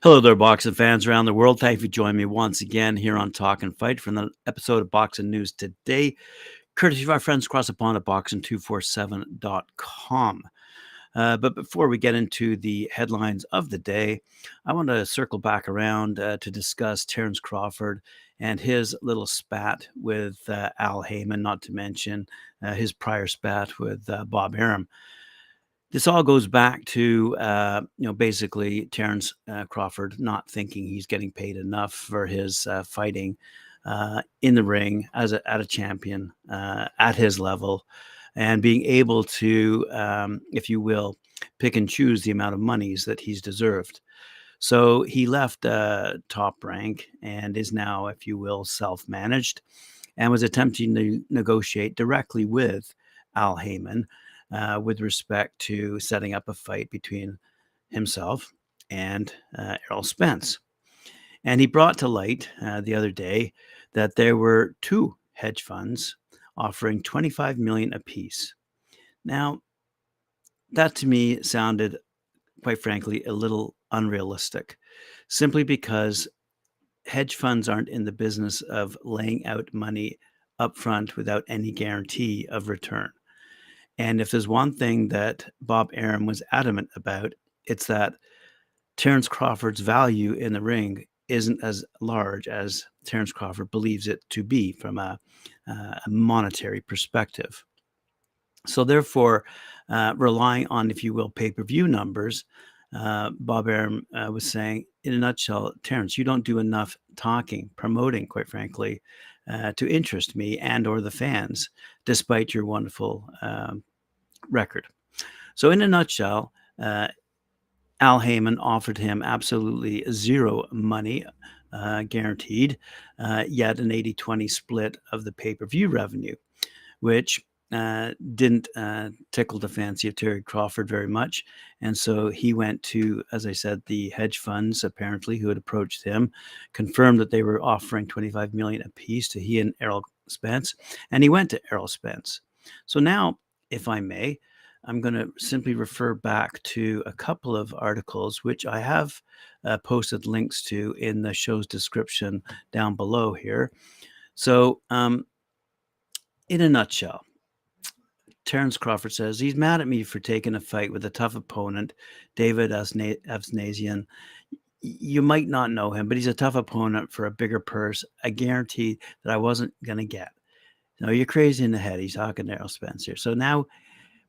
Hello there, boxing fans around the world. Thank you for joining me once again here on Talk and Fight for another episode of Boxing News today, courtesy of our friends across the pond at boxing247.com. Uh, but before we get into the headlines of the day, I want to circle back around uh, to discuss Terence Crawford and his little spat with uh, Al Haymon, not to mention uh, his prior spat with uh, Bob Arum. This all goes back to uh, you know basically Terence uh, Crawford not thinking he's getting paid enough for his fighting in the ring as a, at a champion at his level, and being able to, um, if you will, pick and choose the amount of monies that he's deserved. So he left uh, top rank and is now, if you will, self-managed, and was attempting to negotiate directly with Al Haymon uh, with respect to setting up a fight between himself and uh, Errol Spence. And he brought to light uh, the other day that there were two hedge funds offering 25 million apiece. Now, that to me sounded, quite frankly, a little unrealistic, simply because hedge funds aren't in the business of laying out money upfront without any guarantee of return. And if there's one thing that Bob Arum was adamant about, it's that Terence Crawford's value in the ring isn't as large as Terence Crawford believes it to be from a, uh, a monetary perspective. So, therefore, uh, relying on, if you will, pay per view numbers, uh, Bob Arum uh, was saying, in a nutshell, Terence, you don't do enough talking, promoting, quite frankly, uh, to interest me and or the fans, despite your wonderful um, record. So, in a nutshell, uh, Al Haymon offered him absolutely zero money uh, guaranteed, uh, yet an 80 20 split of the pay per view revenue, which uh, didn't uh, tickle the fancy of Terry Crawford very much. And so he went to, as I said, the hedge funds apparently who had approached him, confirmed that they were offering 25 million apiece to he and Errol Spence, and he went to Errol Spence. So now if I may, I'm going to simply refer back to a couple of articles which I have uh, posted links to in the show's description down below here. So, um, in a nutshell, Terence Crawford says he's mad at me for taking a fight with a tough opponent, David Avanesyan. You might not know him, but he's a tough opponent for a bigger purse. I guarantee that I wasn't going to get. No, you're crazy in the head. He's talking to Errol Spencer. So now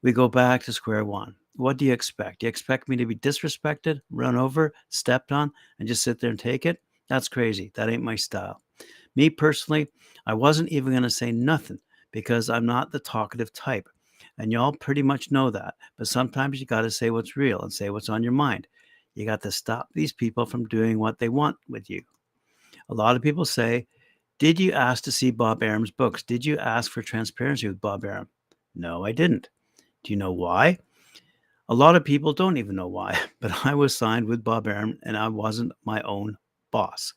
we go back to square one. What do you expect? Do you expect me to be disrespected, run over, stepped on, and just sit there and take it? That's crazy. That ain't my style. Me personally, I wasn't even going to say nothing because I'm not the talkative type. And y'all pretty much know that. But sometimes you got to say what's real and say what's on your mind. You got to stop these people from doing what they want with you. A lot of people say, did you ask to see Bob Arum's books? Did you ask for transparency with Bob Arum? No, I didn't. Do you know why? A lot of people don't even know why, but I was signed with Bob Arum and I wasn't my own boss.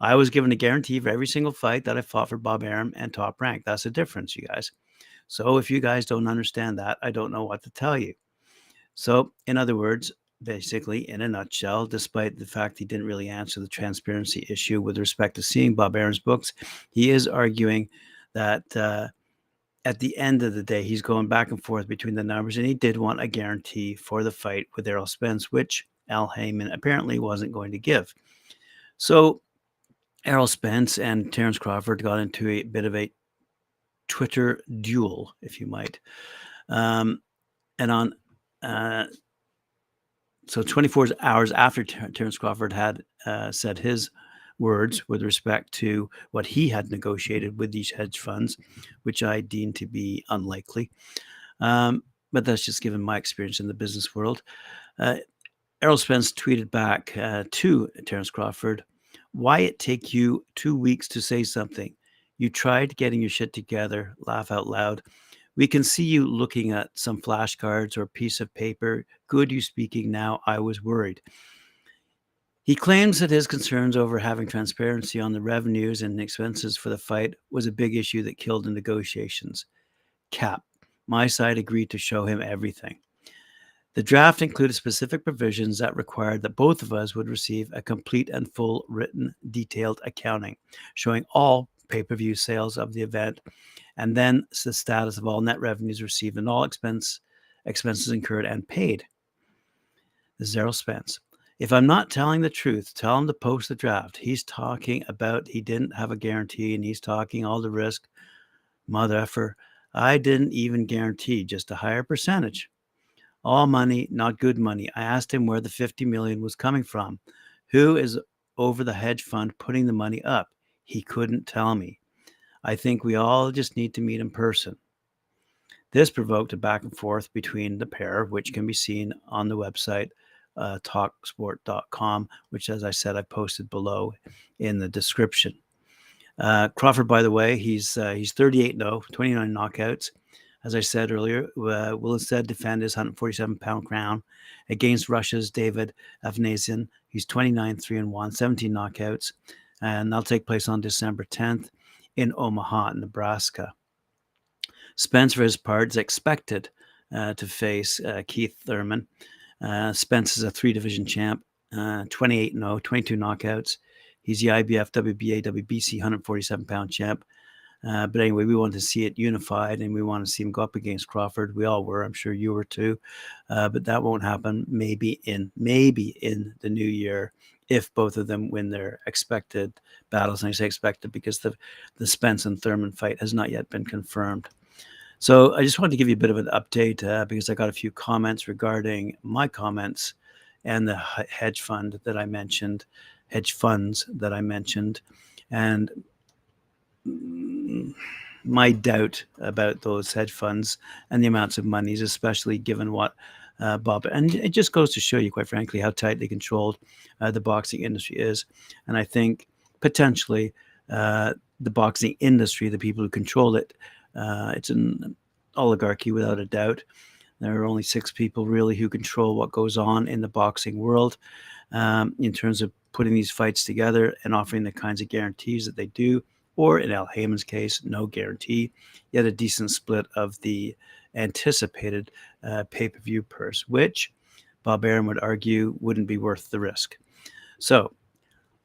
I was given a guarantee for every single fight that I fought for Bob Arum and top rank. That's the difference, you guys. So if you guys don't understand that, I don't know what to tell you. So, in other words, basically, in a nutshell, despite the fact he didn't really answer the transparency issue with respect to seeing Bob Arum's books, he is arguing that uh, at the end of the day, he's going back and forth between the numbers, and he did want a guarantee for the fight with Errol Spence, which Al Haymon apparently wasn't going to give. So Errol Spence and Terence Crawford got into a bit of a Twitter duel, if you might. Um, and on uh, so 24 hours after Ter- Terence Crawford had uh, said his words with respect to what he had negotiated with these hedge funds, which I deem to be unlikely. Um, but that's just given my experience in the business world. Uh, Errol Spence tweeted back uh, to Terence Crawford, Why it take you two weeks to say something? You tried getting your shit together, laugh out loud. We can see you looking at some flashcards or piece of paper. Good, you speaking now. I was worried. He claims that his concerns over having transparency on the revenues and expenses for the fight was a big issue that killed the negotiations. cap. My side agreed to show him everything. The draft included specific provisions that required that both of us would receive a complete and full written, detailed accounting showing all pay per view sales of the event and then the status of all net revenues received and all expense expenses incurred and paid. Zero Spence. If I'm not telling the truth, tell him to post the draft. He's talking about he didn't have a guarantee and he's talking all the risk. Mother effer. I didn't even guarantee, just a higher percentage. All money, not good money. I asked him where the 50 million was coming from. Who is over the hedge fund putting the money up? He couldn't tell me. I think we all just need to meet in person. This provoked a back and forth between the pair, which can be seen on the website uh, talksport.com, which, as I said, I posted below in the description. Uh, Crawford, by the way, he's uh, he's 38 0, 29 knockouts. As I said earlier, uh, will instead defend his 147 pound crown against Russia's David Avanesyan. He's 29 3 and 1, 17 knockouts, and that'll take place on December 10th in Omaha, Nebraska. Spence, for his part, is expected uh, to face uh, Keith Thurman. Uh, Spence is a three division champ, uh, 28 0, 22 knockouts. He's the IBF, WBA, WBC 147 pound champ. Uh, but anyway, we want to see it unified and we want to see him go up against Crawford. We all were, I'm sure you were too. Uh, but that won't happen maybe in maybe in the new year if both of them win their expected battles. And I say expected because the the Spence and Thurman fight has not yet been confirmed. So I just wanted to give you a bit of an update uh, because I got a few comments regarding my comments and the hedge fund that I mentioned, hedge funds that I mentioned, and my doubt about those hedge funds and the amounts of monies, especially given what uh, Bob. And it just goes to show you, quite frankly, how tightly controlled uh, the boxing industry is. And I think potentially uh, the boxing industry, the people who control it, uh, it's an oligarchy without a doubt. There are only six people really who control what goes on in the boxing world um, in terms of putting these fights together and offering the kinds of guarantees that they do. Or in Al Haymon's case, no guarantee, yet a decent split of the anticipated uh, pay per view purse, which Bob Arum would argue wouldn't be worth the risk. So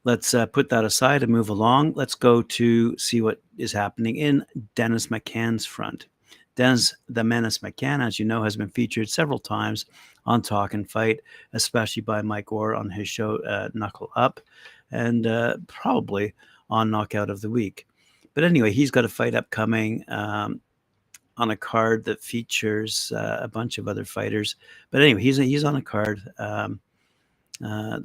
let's uh, put that aside and move along. Let's go to see what is happening in Dennis McCann's front. Dennis the Menace McCann, as you know, has been featured several times on Talk and Fight, especially by Mike Orr on his show uh, Knuckle Up, and uh, probably on Knockout of the Week. But anyway, he's got a fight upcoming um, on a card that features uh, a bunch of other fighters. But anyway, he's he's on a card. Um, uh,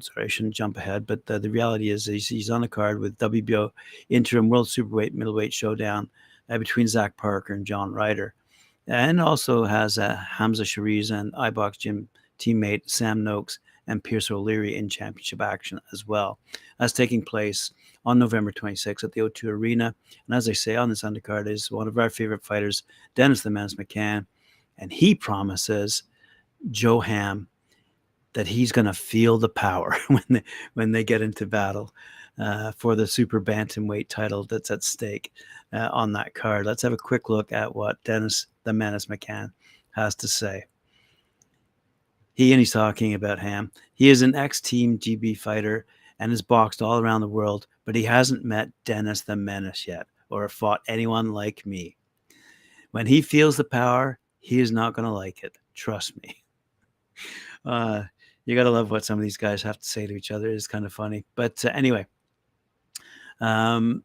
sorry, I shouldn't jump ahead, but the, the reality is he's, he's on the card with WBO interim world superweight middleweight showdown uh, between Zach Parker and John Ryder, and also has uh, Hamza Sheeraz and iBox gym teammate Sam Noakes and Pierce O'Leary in championship action as well. That's taking place on November 26th at the O2 Arena. And as I say, on this undercard is one of our favorite fighters, Dennis the Menace McCann, and he promises Joe Ham that he's going to feel the power when they when they get into battle uh, for the super bantamweight title that's at stake uh, on that card. Let's have a quick look at what Dennis the Menace McCann has to say. He and he's talking about Ham. He is an ex-team GB fighter and has boxed all around the world, but he hasn't met Dennis the Menace yet or fought anyone like me. When he feels the power, he is not going to like it. Trust me. Uh, you got to love what some of these guys have to say to each other. It's kind of funny. But uh, anyway, um,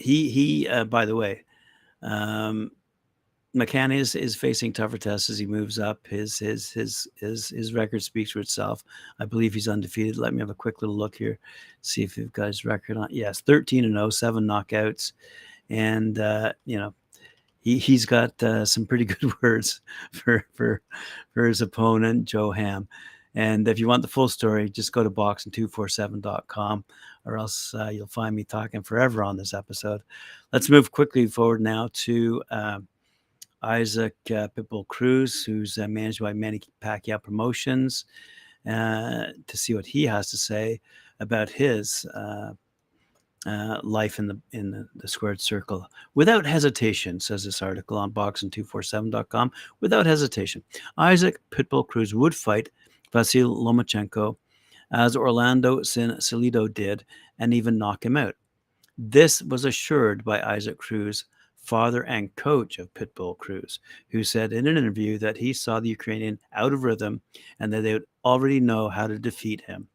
he he. Uh, by the way, um, McCann is is facing tougher tests as he moves up. His his his his his record speaks for itself. I believe he's undefeated. Let me have a quick little look here, see if you've got his record on. Yes, thirteen and 0, seven knockouts, and uh, you know he he's got uh, some pretty good words for for for his opponent Joe Ham. And if you want the full story, just go to boxing247.com or else uh, you'll find me talking forever on this episode. Let's move quickly forward now to uh, Isaac uh, Pitbull Cruz, who's uh, managed by Manny Pacquiao Promotions, uh, to see what he has to say about his uh, life in the in the, the, squared circle without hesitation, says this article on boxing247.com. Without hesitation, Isaac Pitbull Cruz would fight Vasil Lomachenko as Orlando Sin Salido did, and even knock him out. This was assured by Isaac Cruz, father and coach of Pitbull Cruz, who said in an interview that he saw the Ukrainian out of rhythm and that they would already know how to defeat him.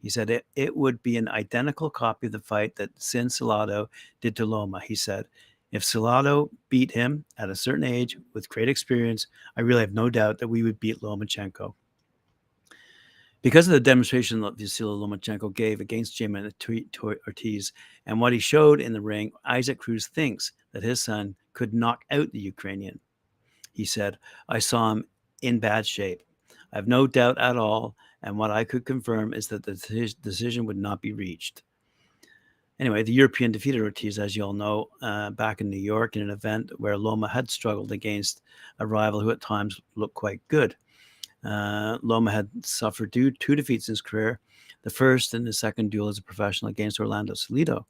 He said it, it would be an identical copy of the fight that Sin Salado did to Loma. He said, if Salado beat him at a certain age with great experience, I really have no doubt that we would beat Lomachenko. Because of the demonstration that Vasily Lomachenko gave against Jamaine Ortiz and what he showed in the ring, Isaac Cruz thinks that his son could knock out the Ukrainian. He said, I saw him in bad shape. I have no doubt at all, and what I could confirm is that the decision would not be reached. Anyway, the European defeated Ortiz, as you all know, uh, back in New York in an event where Loma had struggled against a rival who at times looked quite good. Uh, Loma had suffered two, two defeats in his career, the first and the second duel as a professional against Orlando Salido.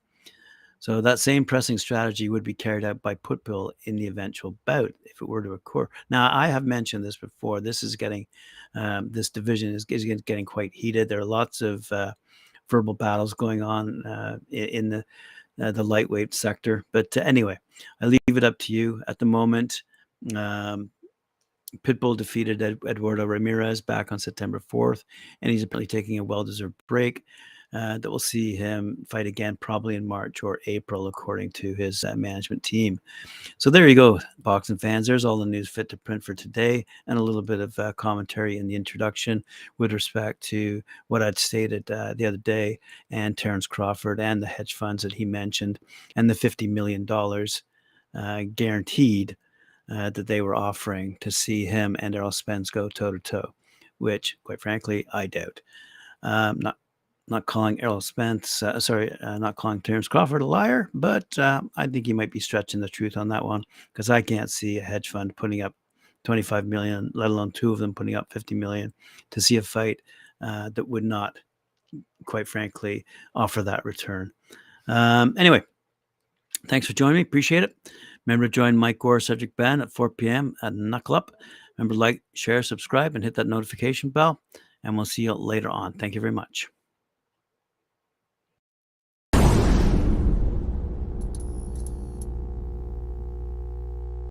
So that same pressing strategy would be carried out by Pitbull in the eventual bout if it were to occur. Now, I have mentioned this before. This is getting, um, this division is, is, getting quite heated. There are lots of uh, verbal battles going on uh, in the uh, the lightweight sector. But uh, anyway, I leave it up to you at the moment. Um, Pitbull defeated Ed- Eduardo Ramirez back on September 4th, and he's apparently taking a well deserved break. Uh, that we'll see him fight again probably in March or April, according to his uh, management team. So there you go, boxing fans. There's all the news fit to print for today, and a little bit of uh, commentary in the introduction with respect to what I'd stated uh, the other day, and Terence Crawford and the hedge funds that he mentioned, and the $50 million uh, guaranteed uh, that they were offering to see him and Errol Spence go toe to toe, which, quite frankly, I doubt. Um, not not calling Errol Spence, uh, sorry, uh, not calling Terence Crawford a liar, but uh, I think he might be stretching the truth on that one because I can't see a hedge fund putting up 25 million, let alone two of them putting up 50 million to see a fight uh, that would not, quite frankly, offer that return. Um, anyway, thanks for joining me. Appreciate it. Remember to join Mike Gore, Cedric Ben at 4 p.m. at Knuckle Up. Remember to like, share, subscribe, and hit that notification bell. And we'll see you later on. Thank you very much.